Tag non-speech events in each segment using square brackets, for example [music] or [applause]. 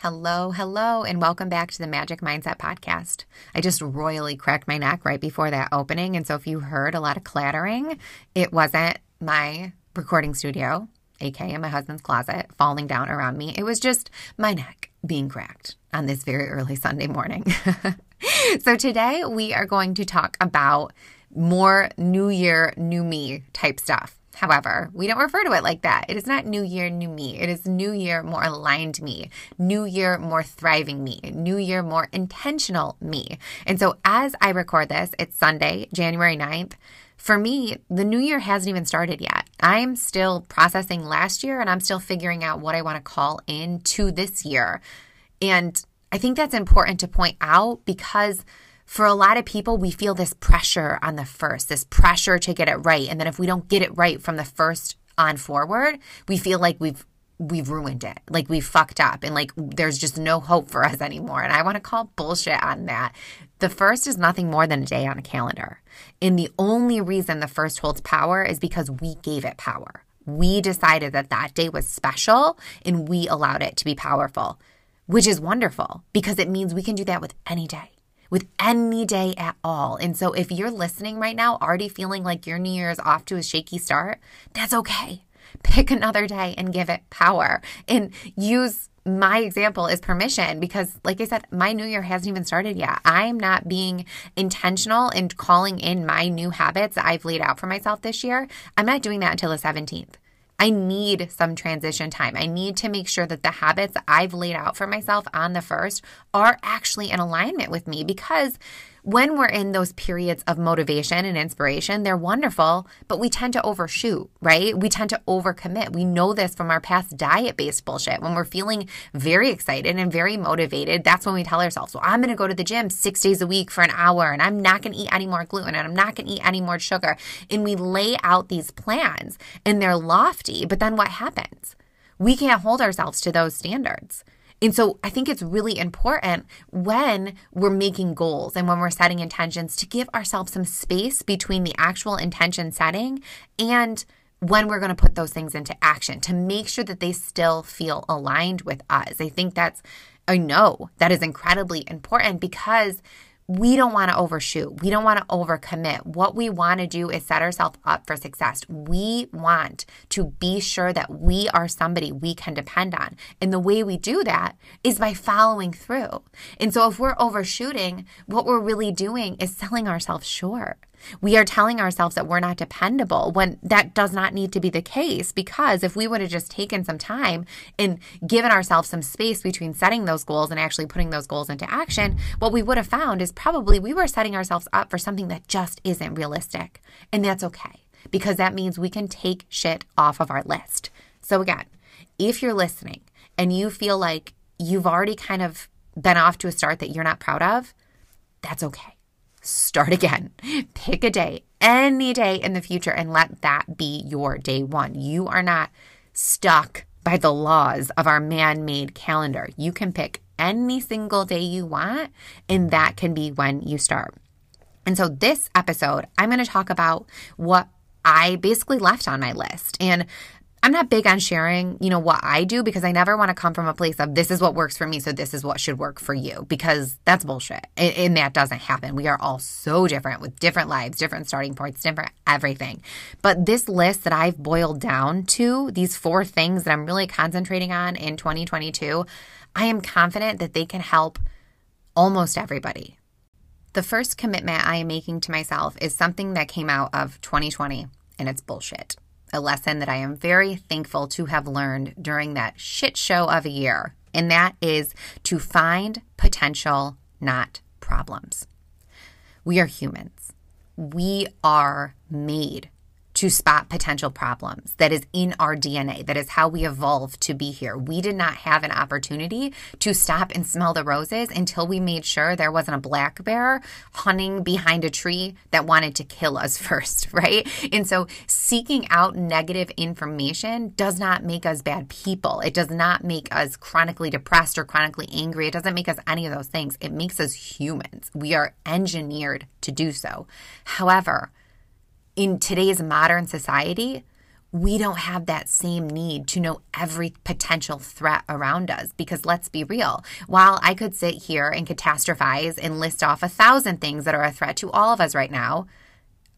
Hello, hello, and welcome back to the Magic Mindset Podcast. I just royally cracked my neck right before that opening. And so if you heard a lot of clattering, it wasn't my recording studio, aka my husband's closet, falling down around me. It was just my neck being cracked on this very early Sunday morning. [laughs] so today we are going to talk about more New Year, New Me type stuff. However, we don't refer to it like that. It is not new year, new me. It is new year, more aligned me. New year, more thriving me. New year, more intentional me. And so as I record this, it's Sunday, January 9th. For me, the new year hasn't even started yet. I'm still processing last year and I'm still figuring out what I want to call into this year. And I think that's important to point out because for a lot of people, we feel this pressure on the first, this pressure to get it right. And then if we don't get it right from the first on forward, we feel like we've we've ruined it. Like we've fucked up and like there's just no hope for us anymore. And I want to call bullshit on that. The first is nothing more than a day on a calendar. And the only reason the first holds power is because we gave it power. We decided that that day was special and we allowed it to be powerful, which is wonderful because it means we can do that with any day with any day at all. And so if you're listening right now, already feeling like your New Year is off to a shaky start, that's okay. Pick another day and give it power and use my example as permission because, like I said, my new year hasn't even started yet. I'm not being intentional in calling in my new habits I've laid out for myself this year. I'm not doing that until the 17th. I need some transition time. I need to make sure that the habits I've laid out for myself on the first are actually in alignment with me because when we're in those periods of motivation and inspiration, they're wonderful, but we tend to overshoot, right? We tend to overcommit. We know this from our past diet based bullshit. When we're feeling very excited and very motivated, that's when we tell ourselves, well, I'm going to go to the gym six days a week for an hour and I'm not going to eat any more gluten and I'm not going to eat any more sugar. And we lay out these plans and they're lofty, but then what happens? We can't hold ourselves to those standards. And so I think it's really important when we're making goals and when we're setting intentions to give ourselves some space between the actual intention setting and when we're going to put those things into action to make sure that they still feel aligned with us. I think that's, I know that is incredibly important because we don't want to overshoot. We don't want to overcommit. What we want to do is set ourselves up for success. We want to be sure that we are somebody we can depend on. And the way we do that is by following through. And so if we're overshooting, what we're really doing is selling ourselves short. We are telling ourselves that we're not dependable when that does not need to be the case because if we would have just taken some time and given ourselves some space between setting those goals and actually putting those goals into action, what we would have found is probably we were setting ourselves up for something that just isn't realistic. And that's okay because that means we can take shit off of our list. So, again, if you're listening and you feel like you've already kind of been off to a start that you're not proud of, that's okay start again. Pick a day, any day in the future, and let that be your day one. You are not stuck by the laws of our man made calendar. You can pick any single day you want, and that can be when you start. And so, this episode, I'm going to talk about what I basically left on my list. And I'm not big on sharing, you know, what I do because I never want to come from a place of this is what works for me, so this is what should work for you because that's bullshit. And, and, that doesn't happen. We are all so different with different lives, different starting points, different everything. But this list that I've boiled down to, these four things that I'm really concentrating on in 2022, I am confident that they can help almost everybody. The first commitment I am making to myself is something that came out of 2020, and it's bullshit a lesson that I am very thankful to have learned during that shit show of a year, and that is to find potential, not problems. We are humans. We are made to spot potential problems. That is in our DNA. That is how we evolved to be here. We did not have an opportunity to stop and smell the roses until we made sure there wasn't a black bear hunting behind a tree that wanted to kill us [laughs] first, right? And so seeking out negative information does not make us bad people. It does not make us chronically depressed or chronically angry. It doesn't make us any of those things. It makes us humans. We are engineered to do so. However, in today's modern society, we don't have that same need to know every potential threat around us. Because let's be real, while I could sit here and catastrophize and list off a thousand things that are a threat to all of us right now,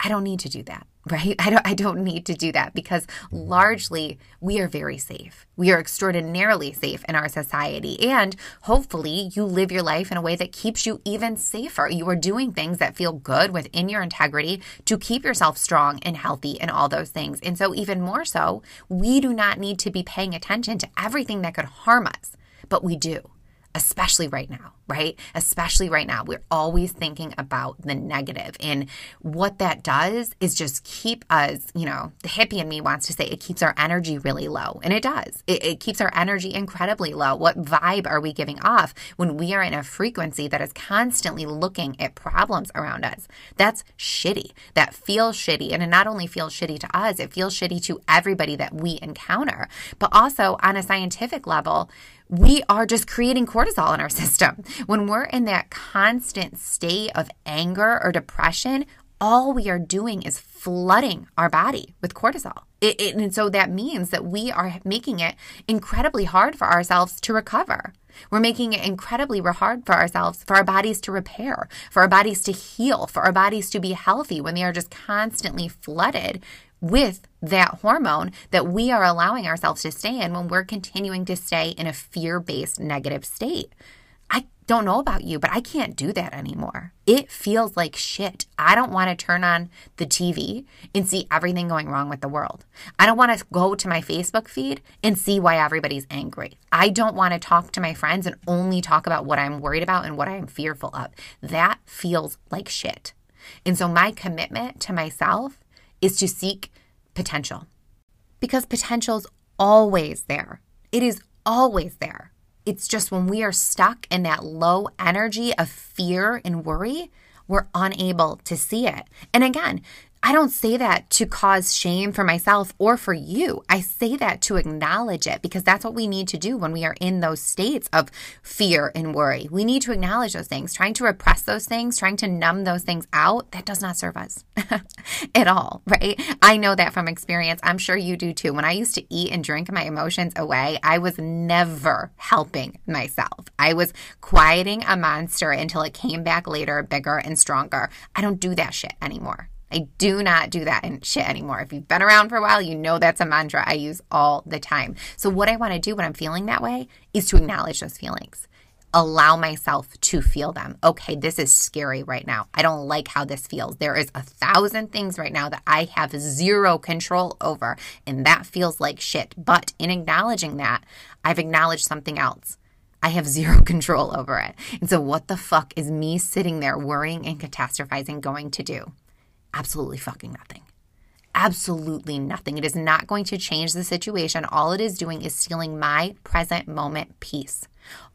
I don't need to do that right? [laughs] I don't I don't need to do that because largely we are very safe. We are extraordinarily safe in our society and hopefully you live your life in a way that keeps you even safer. You are doing things that feel good within your integrity to keep yourself strong and healthy and all those things. And so even more so, we do not need to be paying attention to everything that could harm us, but we do especially right now, right? Especially right now. We're always thinking about the negative. And what that does is just keep us, you know, the hippie in me wants to say it keeps our energy really low. And it does. It, it keeps our energy incredibly low. What vibe are we giving off when we are in a frequency that is constantly looking at problems around us? That's shitty. That feels shitty. And it not only feels shitty to us, it feels shitty to everybody that we encounter. But also on a scientific level, we are just creating cortisol in our [laughs] system. When we're in that constant state of anger or depression, all we are doing is flooding our body with cortisol. It, it, and so that means that we are making it incredibly hard for ourselves to recover. We're making it incredibly hard for ourselves, for our bodies to repair, for our bodies to heal, for our bodies to be healthy when they are just constantly flooded with that hormone that we are allowing ourselves to stay in when we're continuing to stay in a fear based negative state. I don't know about you, but I can't do that anymore. It feels like shit. I don't want to turn on the TV and see everything going wrong with the world. I don't want to go to my Facebook feed and see why everybody's angry. I don't want to talk to my friends and only talk about what I'm worried about and what I'm fearful of. That feels like shit. And so my commitment to myself is to seek potential because potential's always there. It is always there. It's just when we are stuck in that low energy of fear and worry, we're unable to see it. And again, I don't say that to cause shame for myself or for you. I say that to acknowledge it because that's what we need to do when we are in those states of fear and worry. We need to acknowledge those things. Trying to repress those things, trying to numb those things out, that does not serve us [laughs] at all, right? I know that from experience. I'm sure you do too. When I used to eat and drink my emotions away, I was never helping myself. I was quieting a monster until it came back later, bigger and stronger. I don't do that shit anymore. I do not do that in shit anymore. If you've been around for a while, you know that's a mantra I use all the time. So, what I want to do when I'm feeling that way is to acknowledge those feelings. Allow myself to feel them. Okay, this is scary right now. I don't like how this feels. There is a thousand things right now that I have zero control over, and that feels like shit. But in acknowledging that, I've acknowledged something else. I have zero [laughs] control over it. And so, what the fuck is me sitting there worrying and catastrophizing going to do? Absolutely fucking nothing. Absolutely nothing. It is not going to change the situation. All it is doing is stealing my present moment peace.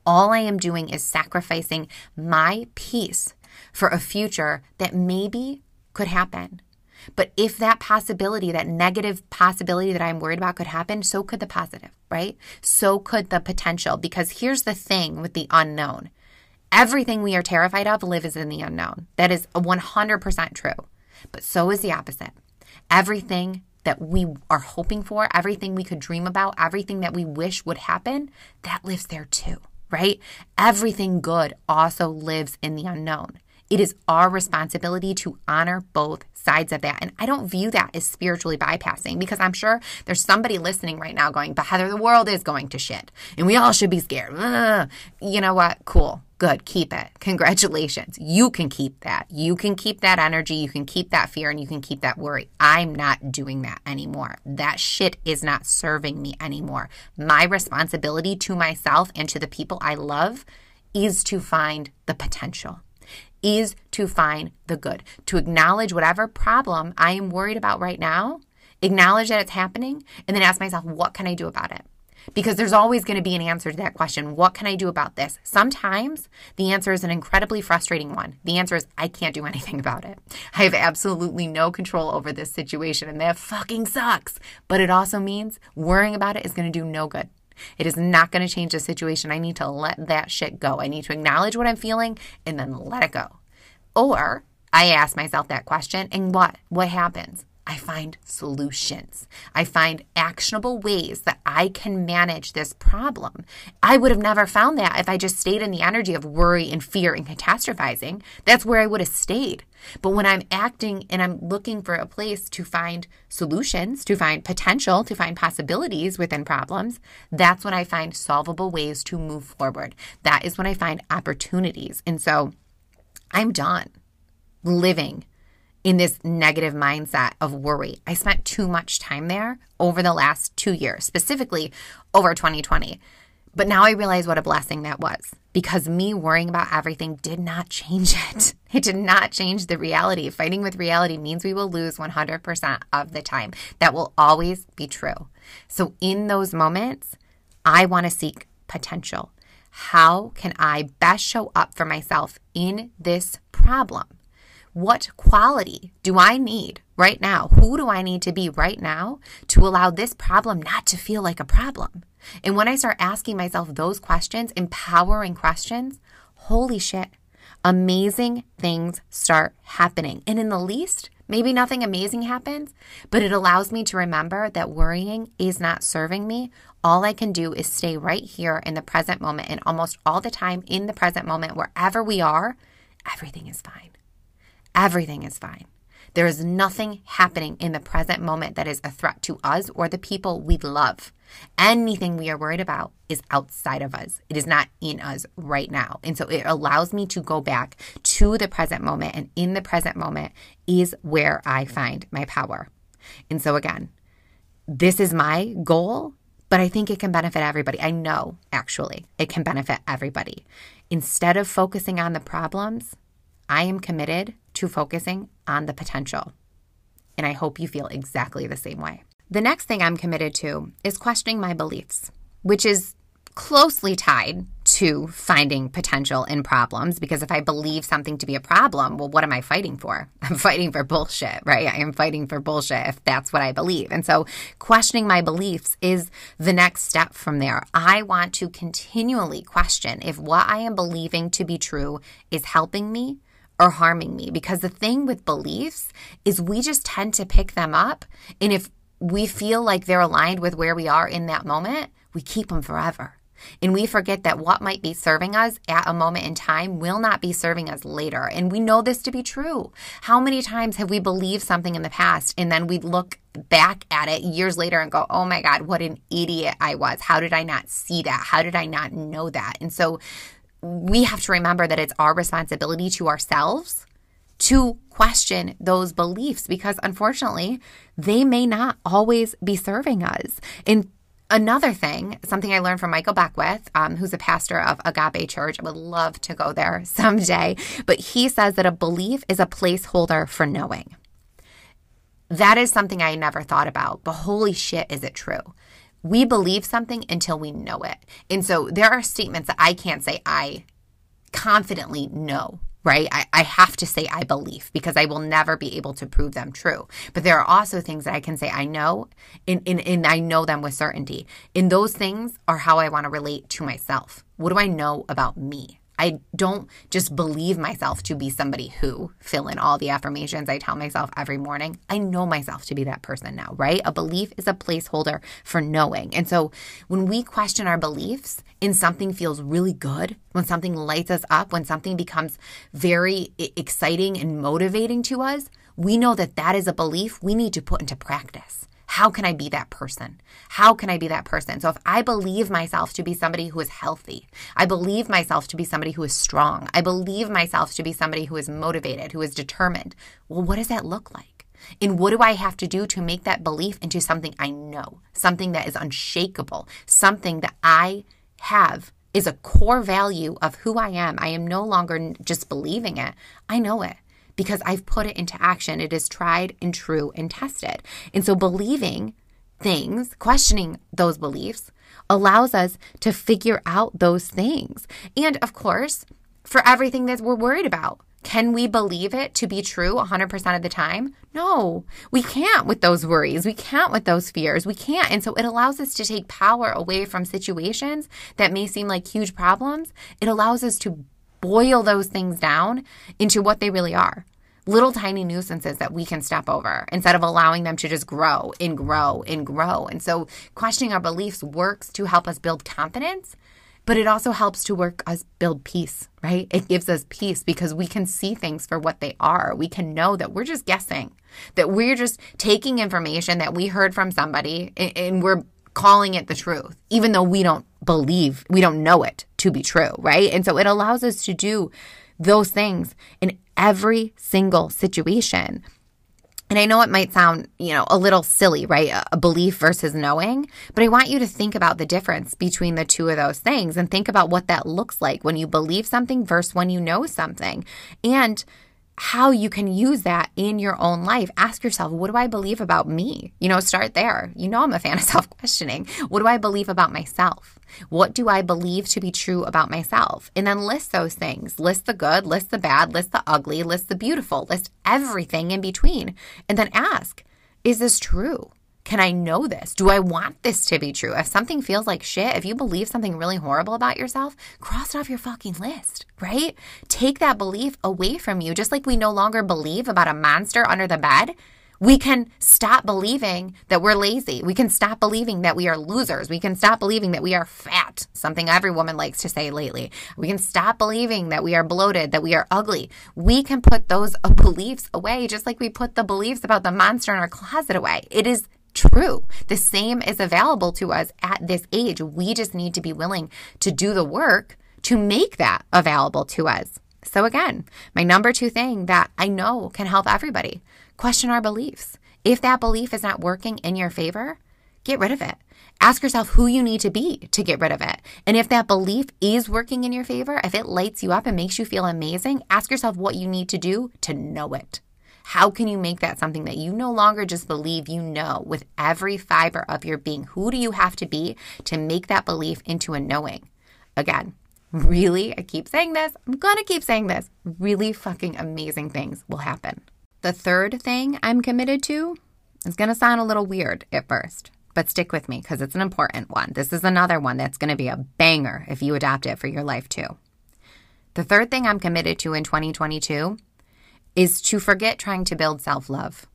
All I am doing is sacrificing my peace for a future that maybe could happen. But if that possibility, that negative possibility that I'm worried about could happen, so could the positive, right? So could the potential. Because here's the thing with the unknown everything we are terrified of lives in the unknown. That is 100% true. But so is the opposite. Everything that we are hoping for, everything we could dream about, everything that we wish would happen, that lives there too, right? Everything good also lives in the unknown. It is our responsibility to honor both sides of that. And I don't view that as spiritually bypassing because I'm sure there's somebody listening right now going, but Heather, the world is going to shit and we all should be scared. Ugh. You know what? Cool. Good. Keep it. Congratulations. You can keep that. You can keep that energy. You can keep that fear and you can keep that worry. I'm not doing that anymore. That shit is not serving me anymore. My responsibility to myself and to the people I love is to find the potential is to find the good, to acknowledge whatever problem I am worried about right now, acknowledge that it's happening, and then ask myself, what can I do about it? Because there's always going to be an answer to that question. What can I do about this? Sometimes the answer is an incredibly frustrating one. The answer is, I can't do anything about it. I have absolutely no control over this situation, and that fucking sucks. But it also means worrying about it is going to do no good. It is not going to change the situation. I need to let that shit go. I need to acknowledge what I'm feeling and then let it go. Or I ask myself that question and what? What happens? I find solutions. I find actionable ways that I can manage this problem. I would have never found that if I just stayed in the energy of worry and fear and catastrophizing. That's where I would have stayed. But when I'm acting and I'm looking for a place to find solutions, to find potential, to find possibilities within problems, that's when I find solvable ways to move forward. That is when I find opportunities. And so I'm done living in this negative mindset of worry. I spent too much time there over the last two years, specifically over 2020. But now I realize what a blessing that was because me worrying about everything did not change [laughs] it. It did not change the reality. Fighting with reality means we will lose 100% of the time. That will always be true. So, in those moments, I want to seek potential. How can I best show up for myself in this problem? What quality do I need right now? Who do I need to be right now to allow this problem not to feel like a problem? And when I start asking myself those questions, empowering questions, holy shit, amazing things start happening. And in the least, maybe nothing amazing happens, but it allows me to remember that worrying is not serving me. All I can do is stay right here in the present moment. And almost all the time in the present moment, wherever we are, everything is fine. Everything is fine. There is nothing happening in the present moment that is a threat to us or the people we love. Anything we are worried about is outside of us. It is not in us right now. And so it allows me to go back to the present moment. And in the present moment is where I find my power. And so, again, this is my goal, but I think it can benefit everybody. I know actually it can benefit everybody. Instead of focusing on the problems, I am committed to focusing on the potential. And I hope you feel exactly the same way. The next thing I'm committed to is questioning my beliefs, which is closely tied to finding potential in problems because if I believe something to be a problem, well, what am I fighting for? [laughs] I'm fighting for bullshit, right? I am fighting for bullshit if that's what I believe. And so questioning my beliefs is the next step from there. I want to continually question if what I am believing to be true is helping me or harming me. Because the thing with beliefs is we just tend to pick them up. And if we feel like they're aligned with where we are in that moment, we keep them forever. And we forget that what might be serving us at a moment in time will not be serving us later. And we know this to be true. How many times have we believed something in the past and then we look back at it years later and go, oh my God, what an idiot I was. How did I not see that? How did I not know that? And so we have to remember that it's our responsibility to ourselves to question those beliefs because unfortunately, they may not always be serving us. And another thing, something I learned from Michael Beckwith, um, who's a pastor of Agape Church, I would love to go there [laughs] someday, but he says that a belief is a placeholder for knowing. That is something I never thought about, but holy shit, is it true? We believe something until we know it. And so there are statements that I can't say I confidently know, right? I, I have to say I believe because I will never be able to prove them true. But there are also things that I can say I know and, and, and I know them with certainty. And those things are how I want to relate to myself. What do I know about me? I don't just believe myself to be somebody who fill in all the affirmations I tell myself every morning. I know myself to be that person now, right? A belief is a placeholder for knowing. And so when we question our beliefs and something feels really good, when something lights us up, when something becomes very exciting and motivating to us, we know that that is a belief we need to put into practice. How can I be that person? How can I be that person? So if I believe myself to be somebody who is healthy, I believe myself to be somebody who is strong, I believe myself to be somebody who is motivated, who is determined, well, what does that look like? And what do I have to do to make that belief into something I know, something that is unshakable, something that I have is a core value of who I am. I am no longer just believing it, I know it because I've put it into action. It is tried and true and tested. And so believing things, questioning those beliefs, allows us to figure out those things. And of course, for everything that we're worried about. Can we believe it to be true 100% of the time? No, we can't with those worries. We can't with those fears. We can't. And so it allows us to take power away from situations that may seem like huge problems. It allows us to boil those things down into what they really are. little tiny nuisances that we can step over instead of allowing them to just grow and grow and grow. And so questioning our beliefs works to help us build confidence, but it also helps to work us build peace, right? It gives us peace because we can see things for what they are. We can know that we're just guessing, that we're just taking information that we heard from somebody and we're calling it the truth, even though we don't believe, we don't know it to be true, right? And so it allows us to do those things in every single situation. And I know it might sound, you know, a little silly, right? A belief versus knowing, but I want you to think about the difference between the two of those things and think about what that looks like when you believe something versus when you know something. And how you can use that in your own life. Ask yourself, what do I believe about me? You know, start there. You know, I'm a fan of [laughs] self questioning. What do I believe about myself? What do I believe to be true about myself? And then list those things. List the good, list the bad, list the ugly, list the beautiful, list everything in between. And then ask, is this true? Can I know this? Do I want this to be true? If something feels like shit, if you believe something really horrible about yourself, cross it off your fucking list, right? Take that belief away from you. Just like we no longer believe about a monster under the bed, we can stop believing that we're lazy. We can stop believing that we are losers. We can stop believing that we are fat, something every woman likes to say lately. We can stop believing that we are bloated, that we are ugly. We can put those [laughs] beliefs away just like we put the beliefs about the monster in our closet away. It is true. The same is available to us at this age. We just need to be willing to do the work to make that available to us. So, again, my number two thing that I know can help everybody question our beliefs. If that belief is not working in your favor, get rid of it. Ask yourself who you need to be to get rid of it. And if that belief is working in your favor, if it lights you up and makes you feel amazing, ask yourself what you need to do to know it. How can you make that something that you no longer just believe you know with every fiber of your being? Who do you have to be to make that belief into a knowing? Again, really, I keep saying this, I'm gonna keep saying this, really fucking amazing things will happen. The third thing I'm committed to is gonna sound a little weird at first, but stick with me because it's an important one. This is another one that's gonna be a banger if you adopt it for your life too. The third thing I'm committed to in 2022 is to forget trying to build self love.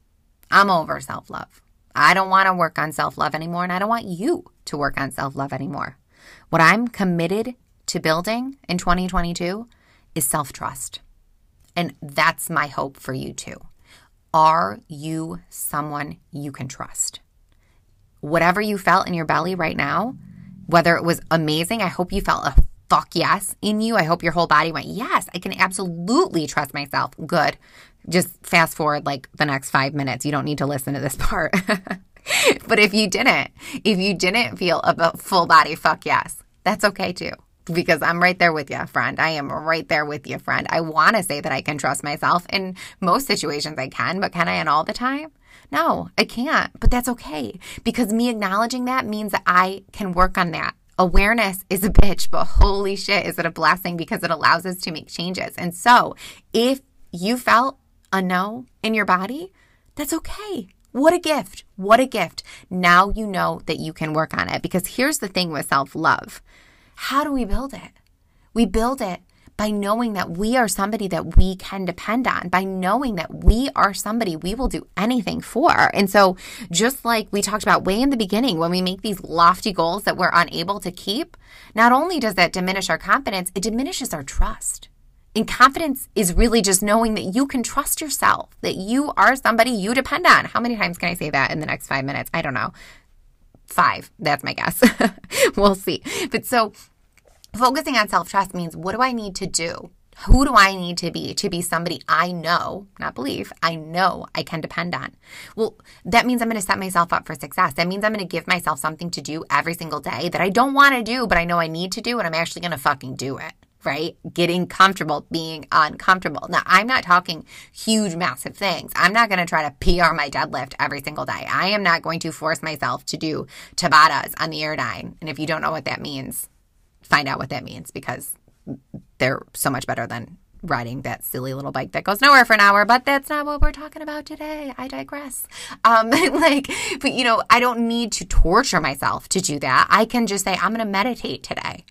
I'm over self love. I don't want to work on self love anymore, and I don't want you to work on self love anymore. What I'm committed to building in 2022 is self trust. And that's my hope for you too. Are you someone you can trust? Whatever you felt in your belly right now, whether it was amazing, I hope you felt a fuck yes in you. I hope your whole body went, yes, I can absolutely trust myself. Good. Just fast forward like the next five minutes. You don't need to listen to this [laughs] part. but if you didn't, if you didn't feel a full body fuck yes, that's okay too. Because I'm right there with you, friend. I am right there with you, friend. I want to say that I can trust myself. In most situations, I can, but can I in all the time? No, I can't. But that's okay because me acknowledging that means that I can work on that awareness is a bitch, but holy shit, is it a blessing because it allows us to make changes. And so if you felt a no in your body, that's okay. What a gift. What a gift. Now you know that you can work on it because here's the thing with self love. How do we build it? We build it by knowing that we are somebody that we can depend on, by knowing that we are somebody we will do anything for. And so, just like we talked about way in the beginning, when we make these lofty goals that we're unable to keep, not only does that diminish our confidence, it diminishes our trust. And confidence is really just knowing that you can trust yourself, that you are somebody you depend on. How many times can I say that in the next five minutes? I don't know. Five. That's my guess. [laughs] we'll see. But so focusing on self trust means what do I need to do? Who do I need to be to be somebody I know, not believe, I know I can depend on? Well, that means I'm going to set myself up for success. That means I'm going to give myself something to do every single day that I don't want to do, but I know I need to do, and I'm actually going to fucking do it right? Getting comfortable being uncomfortable. Now, I'm not talking huge, massive things. I'm not going to try to PR my deadlift every single day. I am not going to force myself to do Tabatas on the Airdyne. And if you don't know what that means, find out what that means because they're so much better than riding that silly little bike that goes nowhere for an hour, but that's not what we're talking about today. I digress. Um, [laughs] like, but you know, I don't need to torture myself to do that. I can just say, I'm going to meditate today.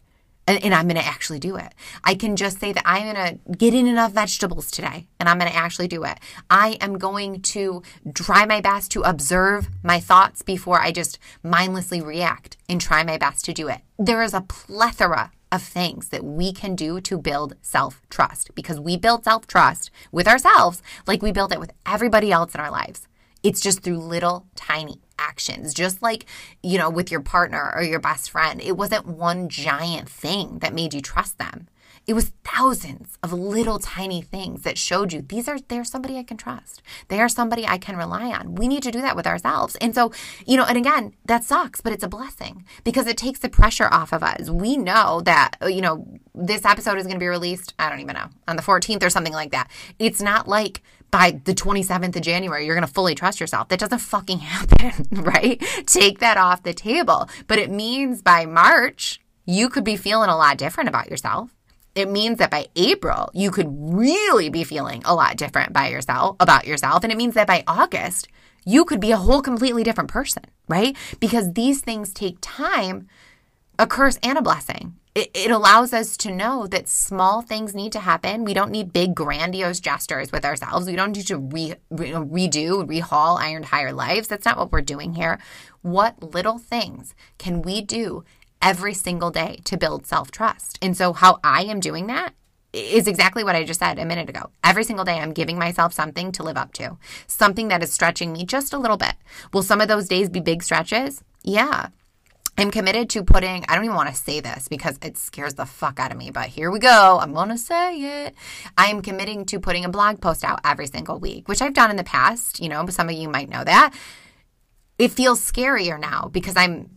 And, and I'm going to actually do it. I can just say that I'm going to get in enough vegetables today and I'm going to actually do it. I am going to try my best to observe my thoughts before I just mindlessly react and try my best to do it. There is a plethora of things that we can do to build self trust because we build self trust with ourselves like we build it with everybody else in our lives. It's just through little tiny actions, just like, you know, with your partner or your best friend. It wasn't one giant thing that made you trust them. It was thousands of little tiny things that showed you these are they're somebody I can trust. They are somebody I can rely on. We need to do that with ourselves. And so, you know, and again, that sucks, but it's a blessing because it takes the pressure off of us. We know that, uh, you know, this episode is going to be released, I don't even know, on the 14th or something like that. It's not like by the 27th of January, you're going to fully trust yourself. That doesn't fucking [laughs] happen, right? Take that off the table. But it means by March, you could be feeling a lot different about yourself it means that by April, you could really be feeling a lot different by yourself about yourself. And it means that by August, you could be a whole completely different person, right? Because these things take time, a curse and a blessing. It, it allows us to know that small things need to happen. We don't need big, grandiose gestures with ourselves. We don't need to re, re, redo, rehaul our entire lives. That's not what we're doing here. What little things can we do every single day to build self trust. And so, how I am doing that is exactly what I just said a minute ago. Every single day, I'm giving myself something to live up to, something that is stretching me just a little bit. Will some of those days be big stretches? Yeah. I'm committed to putting, I don't even want to say this because it scares the fuck out of me, but here we go. I'm going to say it. I am committing to putting a blog post out every single week, which I've done in the past. You know, some of you might know that. It feels scarier now because I'm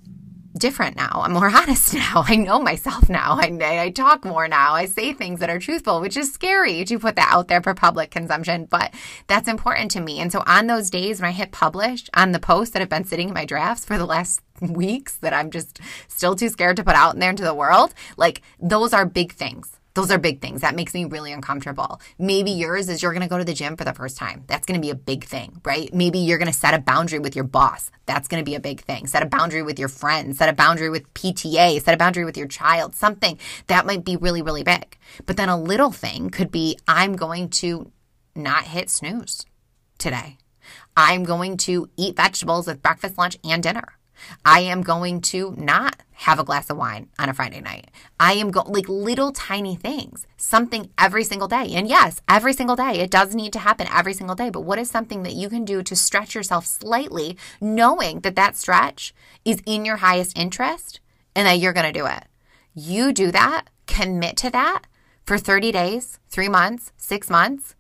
different now. I'm more [laughs] honest now. I know myself now. I, I talk more now. I say things that are truthful, which is scary to put that out there for public consumption, but that's important to me. And so on those days when I hit publish on the posts that have been sitting in my drafts for the last weeks that I'm just still too scared to put out in there into the world, like those are big things. Those are big things. That makes me really uncomfortable. Maybe yours is you're going to go to the gym for the first time. That's going to be a big thing, right? Maybe you're going to set a boundary with your boss. That's going to be a big thing. Set a boundary with your friends, set a boundary with PTA, set a boundary with your child, something that might be really, really big. But then a little thing could be I'm going to not hit snooze today. I'm going to eat vegetables with breakfast, lunch, and dinner. I am going to not have a glass of wine on a Friday night. I am going like little tiny things, something every single day. And yes, every single day. It does need to happen every single day. But what is something that you can do to stretch yourself slightly, knowing that that stretch is in your highest interest and that you're going to do it? You do that, commit to that for 30 days, three months, six months.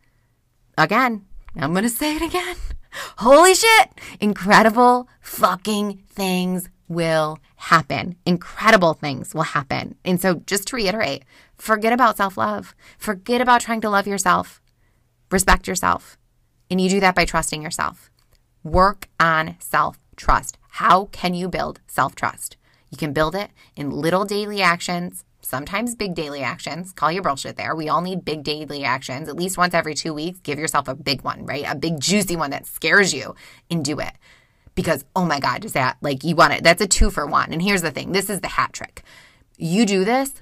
Again, I'm going to say it again. [laughs] Holy shit! Incredible fucking things will happen. Incredible things will happen. And so, just to reiterate, forget about self love. Forget about trying to love yourself. Respect yourself. And you do that by trusting yourself. Work on self trust. How can you build self trust? You can build it in little daily actions sometimes big daily actions. Call your bullshit there. We all need big daily actions. At least once every two weeks, give yourself a big one, right? A big juicy one that scares you and do it. Because, oh my God, is that like you want it? That's a two for one. And here's the thing this is the hat trick. You do this,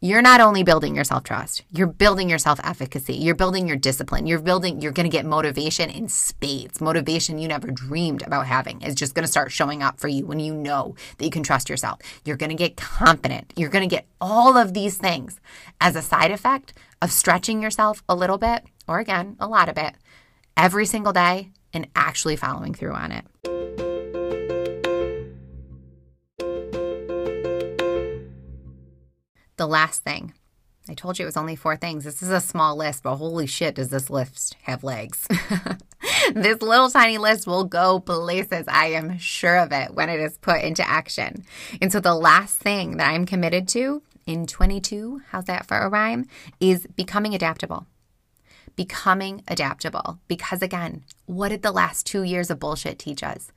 you're not only building your self trust, you're building your self efficacy, you're building your discipline, you're building, you're going to get motivation in spades. Motivation you never dreamed about having is just going to start showing up for you when you know that you can trust yourself. You're going to get confident. You're going to get all of these things as a side effect of stretching yourself a little bit, or again, a lot of it, every single day and actually following through on it. The last thing. I told you it was only four things. This is a small list, but holy shit, does this list have legs? [laughs] this little tiny list will go places. I am sure of it when it is put into action. And so the last thing that I'm committed to in 22, how's that for a rhyme, is becoming adaptable. Becoming adaptable. Because again, what did the last two years of bullshit teach us?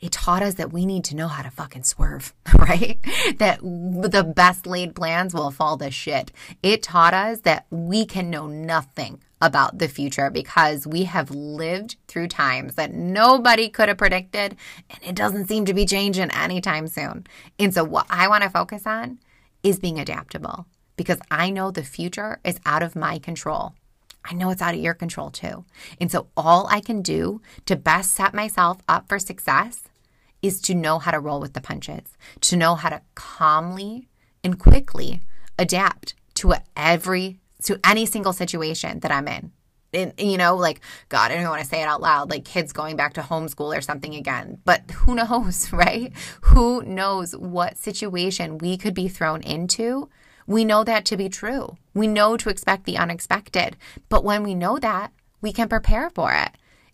It taught us that we need to know how to fucking swerve, [laughs] right? That the best laid plans will fall to shit. It taught us that we can know nothing about the future because we have lived through times that nobody could have predicted and it doesn't seem to be changing anytime soon. And so what I want to focus on is being adaptable because I know the future is out of my control. I know it's out of your control too. And so, all I can do to best set myself up for success is to know how to roll with the punches, to know how to calmly and quickly adapt to every to any single situation that I'm in. And, you know, like, God, I don't want to say it out loud, like kids going back to homeschool or something again. But who [laughs] knows, right? Who knows what situation we could be thrown into? We know that to be true. We know to expect the unexpected. But when we know that, we can prepare for it.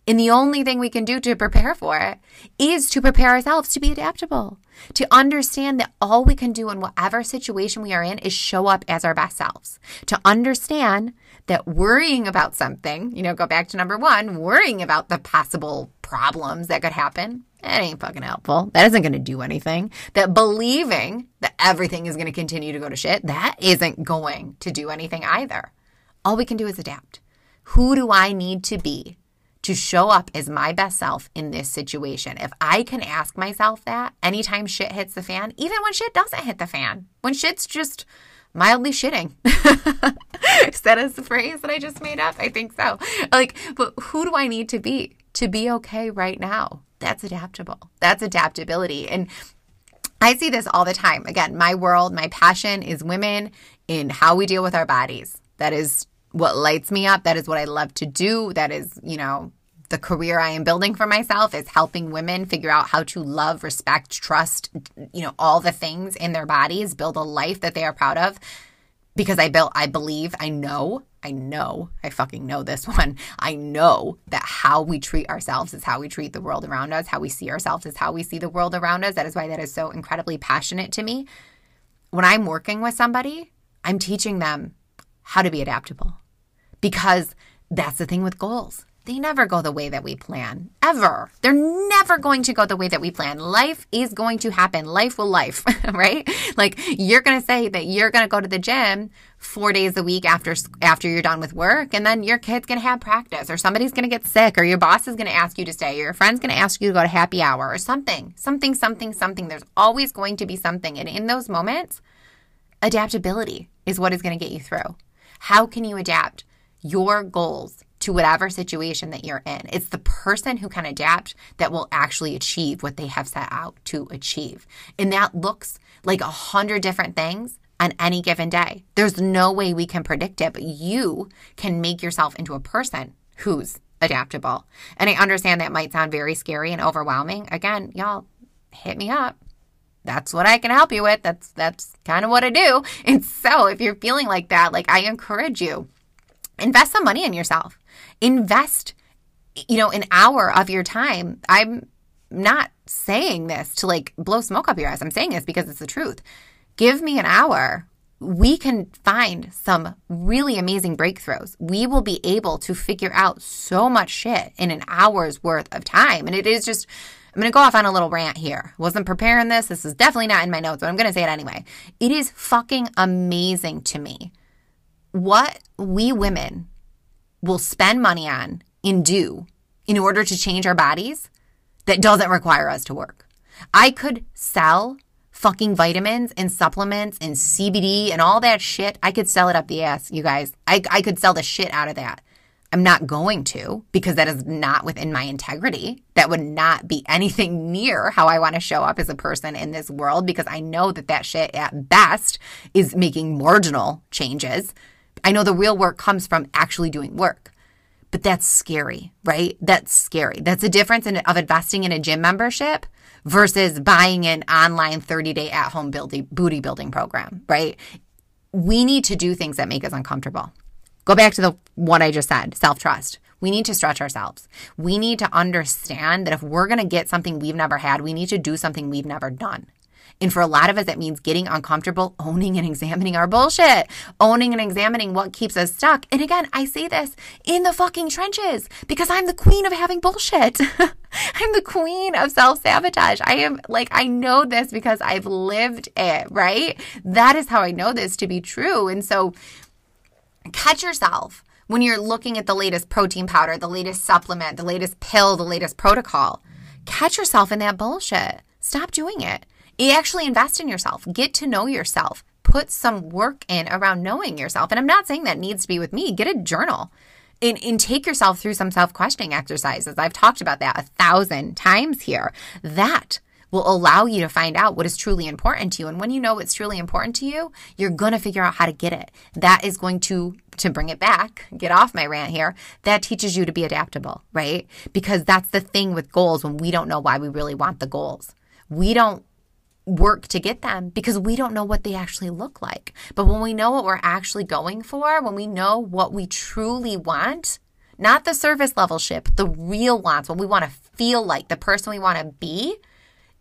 And the only thing we can do to prepare for it is to prepare ourselves to be adaptable, to understand that all we can do in whatever situation we are in is show up as our best selves, to understand that worrying about something, you know, go back to number one, worrying about the possible problems that could happen, that ain't fucking helpful. That isn't going to do anything. That believing that everything is going to continue to go to shit, that isn't going to do anything either. All we can do is adapt. Who do I need to be to show up as my best self in this situation. If I can ask myself that anytime shit hits the fan, even when shit doesn't hit the fan, when shit's just mildly shitting. [laughs] Is that a phrase that I just made up? I think so. Like, but who do I need to be to be okay right now? That's adaptable. That's adaptability. And I see this all the time. Again, my world, my passion is women in how we deal with our bodies. That is what lights me up. That is what I love to do. That is, you know, the career I am building for myself is helping women figure out how to love, respect, trust, you know, all the things in their bodies, build a life that they are proud of. Because I built, I believe, I know, I know, I fucking know this [laughs] one. I know that how we treat ourselves is how we treat the world around us. How we see ourselves is how we see the world around us. That is why that is so incredibly passionate to me. When I'm working with somebody, I'm teaching them how to be adaptable because that's the thing with goals they never go the way that we plan. Ever. They're never going to go the way that we plan. Life is going to happen. Life will life, [laughs] right? Like you're going to say that you're going to go to the gym 4 days a week after after you're done with work and then your kid's going to have practice or somebody's going to get sick or your boss is going to ask you to stay or your friend's going to ask you to go to happy hour or something. Something something something. There's always going to be something and in those moments adaptability is what is going to get you through. How can you adapt your goals to whatever situation that you're in. It's the person who can adapt that will actually achieve what they have set out to achieve. And that looks like a hundred different things on any given day. There's no way we can predict it, but you can make yourself into a person who's adaptable. And I understand that might sound very scary and overwhelming. Again, y'all hit me up. That's what I can help you with. That's that's kind of what I do. And so if you're feeling like that, like I encourage you invest some money in yourself invest you know an hour of your time i'm not saying this to like blow smoke up your ass i'm saying this because it's the truth give me an hour we can find some really amazing breakthroughs. We will be able to figure out so much shit in an hour's worth of time. And it is just, I'm going to go off on a little rant here. Wasn't preparing this. This is definitely not in my notes, but I'm going to say it anyway. It is fucking amazing to me what we women will spend money on and do in order to change our bodies that doesn't require us to work. I could sell fucking vitamins and supplements and CBD and all that shit. I could sell it up the ass, you guys. I, I could sell the shit out of that. I'm not going to because that is not within my integrity. That would not be anything [laughs] near how I want to show up as a person in this world because I know that that shit at best is making marginal changes I know the real work comes from actually doing work, but that's scary, right? That's scary. That's a difference in, of investing in a gym membership versus buying an online 30 day at home booty building program, right? We need to do things that make us uncomfortable. Go back to the what I just said self trust. We need to stretch ourselves. We need to understand that if we're going to get something we've never had, we need to do something we've never done. And for a lot of us, that means getting uncomfortable, owning and examining our bullshit, owning and examining what keeps us stuck. And again, I say this in the fucking trenches because I'm the queen of having bullshit. [laughs] I'm the queen of self sabotage. I am like, I know this because I've lived it, right? That is how I know this to be true. And so catch yourself when you're looking at the latest protein powder, the latest supplement, the latest pill, the latest protocol. Catch yourself in that bullshit. Stop doing it. Actually invest in yourself. Get to know yourself. put some work in around knowing yourself. And I'm not saying that needs to be with me. Get a journal and, and take yourself through some self questioning exercises. I've talked about that a thousand times here. That will allow you to find out what is truly important to you. And when you know what's truly important to you, you're going to figure out how to get it. That is going to, to bring it back, get off my rant here, that teaches you to be adaptable, right? Because that's the thing with goals when we don't know why we really want the goals. We don't work to get them because we don't know what they actually look like. But when we know what we're actually going for, when we know what we truly want, not the surface level ship, the real wants, what we want to feel like, the person we want to be,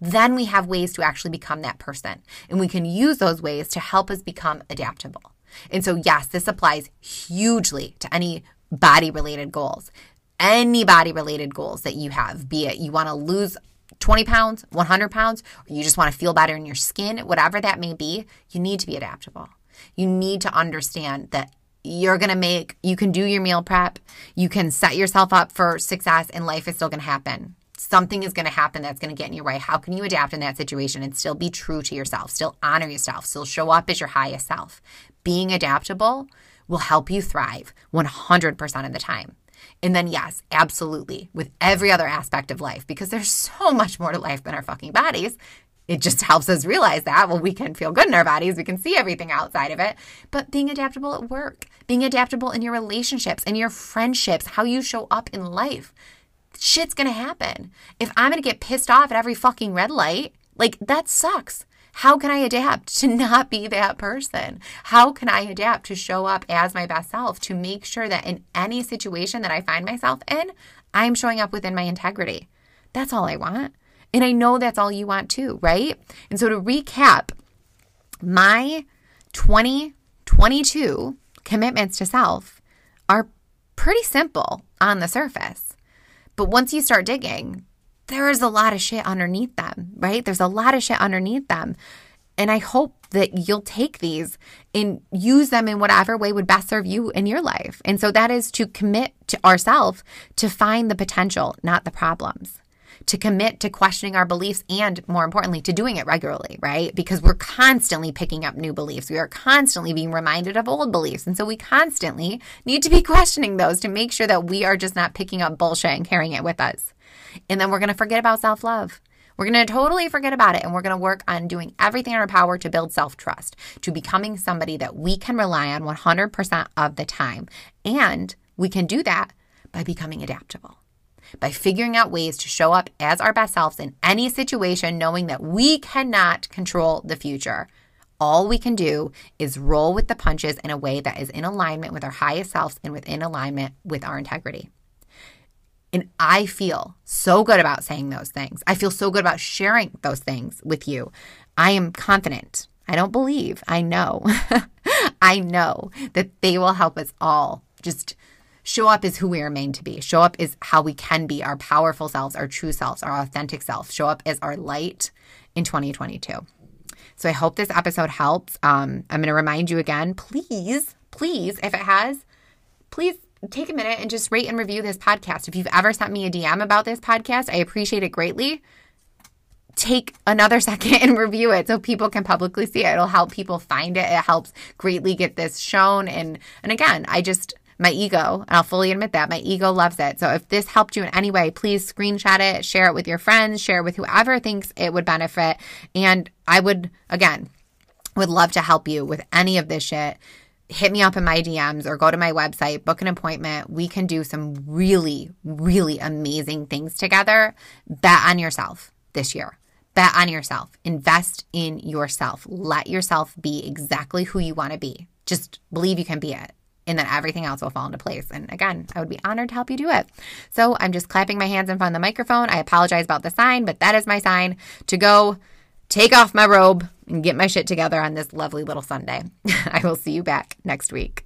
then we have ways to actually become that person. And we can use those ways to help us become adaptable. And so, yes, this applies hugely to any body related goals. Any body related goals that you have, be it you want to lose 20 pounds, 100 pounds, or you just want to feel better in your skin, whatever that may be, you need to be adaptable. You need to understand that you're going to make, you can do your meal prep, you can set yourself up for success, and life is still going to happen. Something is going to happen that's going to get in your way. How can you adapt in that situation and still be true to yourself, still honor yourself, still show up as your highest self? Being adaptable will help you thrive 100% of the time. And then, yes, absolutely, with every other aspect of life, because there's so much more to life than our fucking bodies. It just helps us realize that. Well, we can feel good in our bodies, we can see everything outside of it. But being adaptable at work, being adaptable in your relationships, in your friendships, how you show up in life, shit's gonna happen. If I'm gonna get pissed off at every fucking red light, like that sucks. How can I adapt to not be that person? How can I adapt to show up as my best self to make sure that in any situation that I find myself in, I'm showing up within my integrity? That's all I want. And I know that's all you want too, right? And so to recap, my 2022 commitments to self are pretty simple on the surface. But once you start digging, there is a lot of shit underneath them, right? There's a lot of shit underneath them. And I hope that you'll take these and use them in whatever way would best serve you in your life. And so that is to commit to ourselves to find the potential, not the problems. To commit to questioning our beliefs and more importantly, to doing it regularly, right? Because we're constantly picking up new beliefs. We are constantly being reminded of old beliefs. And so we constantly need to be questioning those to make sure that we are just not picking up bullshit and carrying it with us. And then we're going to forget about self love. We're going to totally forget about it and we're going to work on doing everything in our power to build self trust, to becoming somebody that we can rely on 100% of the time. And we can do that by becoming adaptable, by figuring out ways to show up as our best selves in any situation, knowing that we cannot control the future. All we can do is roll with the punches in a way that is in alignment with our highest selves and within alignment with our integrity. And I feel so good about saying those things. I feel so good about sharing those things with you. I am confident. I don't believe, I know. [laughs] I know that they will help us all just show up is who we are made to be. Show up is how we can be, our powerful selves, our true selves, our authentic selves. Show up as our light in 2022. So I hope this episode helps. Um, I'm going to remind you again, please, please, if it has, please take a minute and just rate and review this podcast. If you've ever sent me a DM about this podcast, I appreciate it greatly. Take another [laughs] second and review it so people can publicly see it. It'll help people find it. It helps greatly get this shown. And and again, I just my ego, and I'll fully admit that my ego loves it. So if this helped you in any way, please screenshot it, share it with your friends, share it with whoever thinks it would benefit. And I would again would love to help you with any of this shit hit me up in my DMs or go to my website, book an appointment. We can do some really, really amazing things together. Bet on yourself this year. Bet on yourself. Invest in yourself. Let yourself be exactly who you want to be. Just believe you can be it. And then everything else will fall into place. And again, I would be honored to help you do it. So I'm just clapping my hands in front of the microphone. I apologize about the sign, but that is my sign to go take off my robe and get my shit together on this lovely little Sunday. [laughs] I will see you back next week.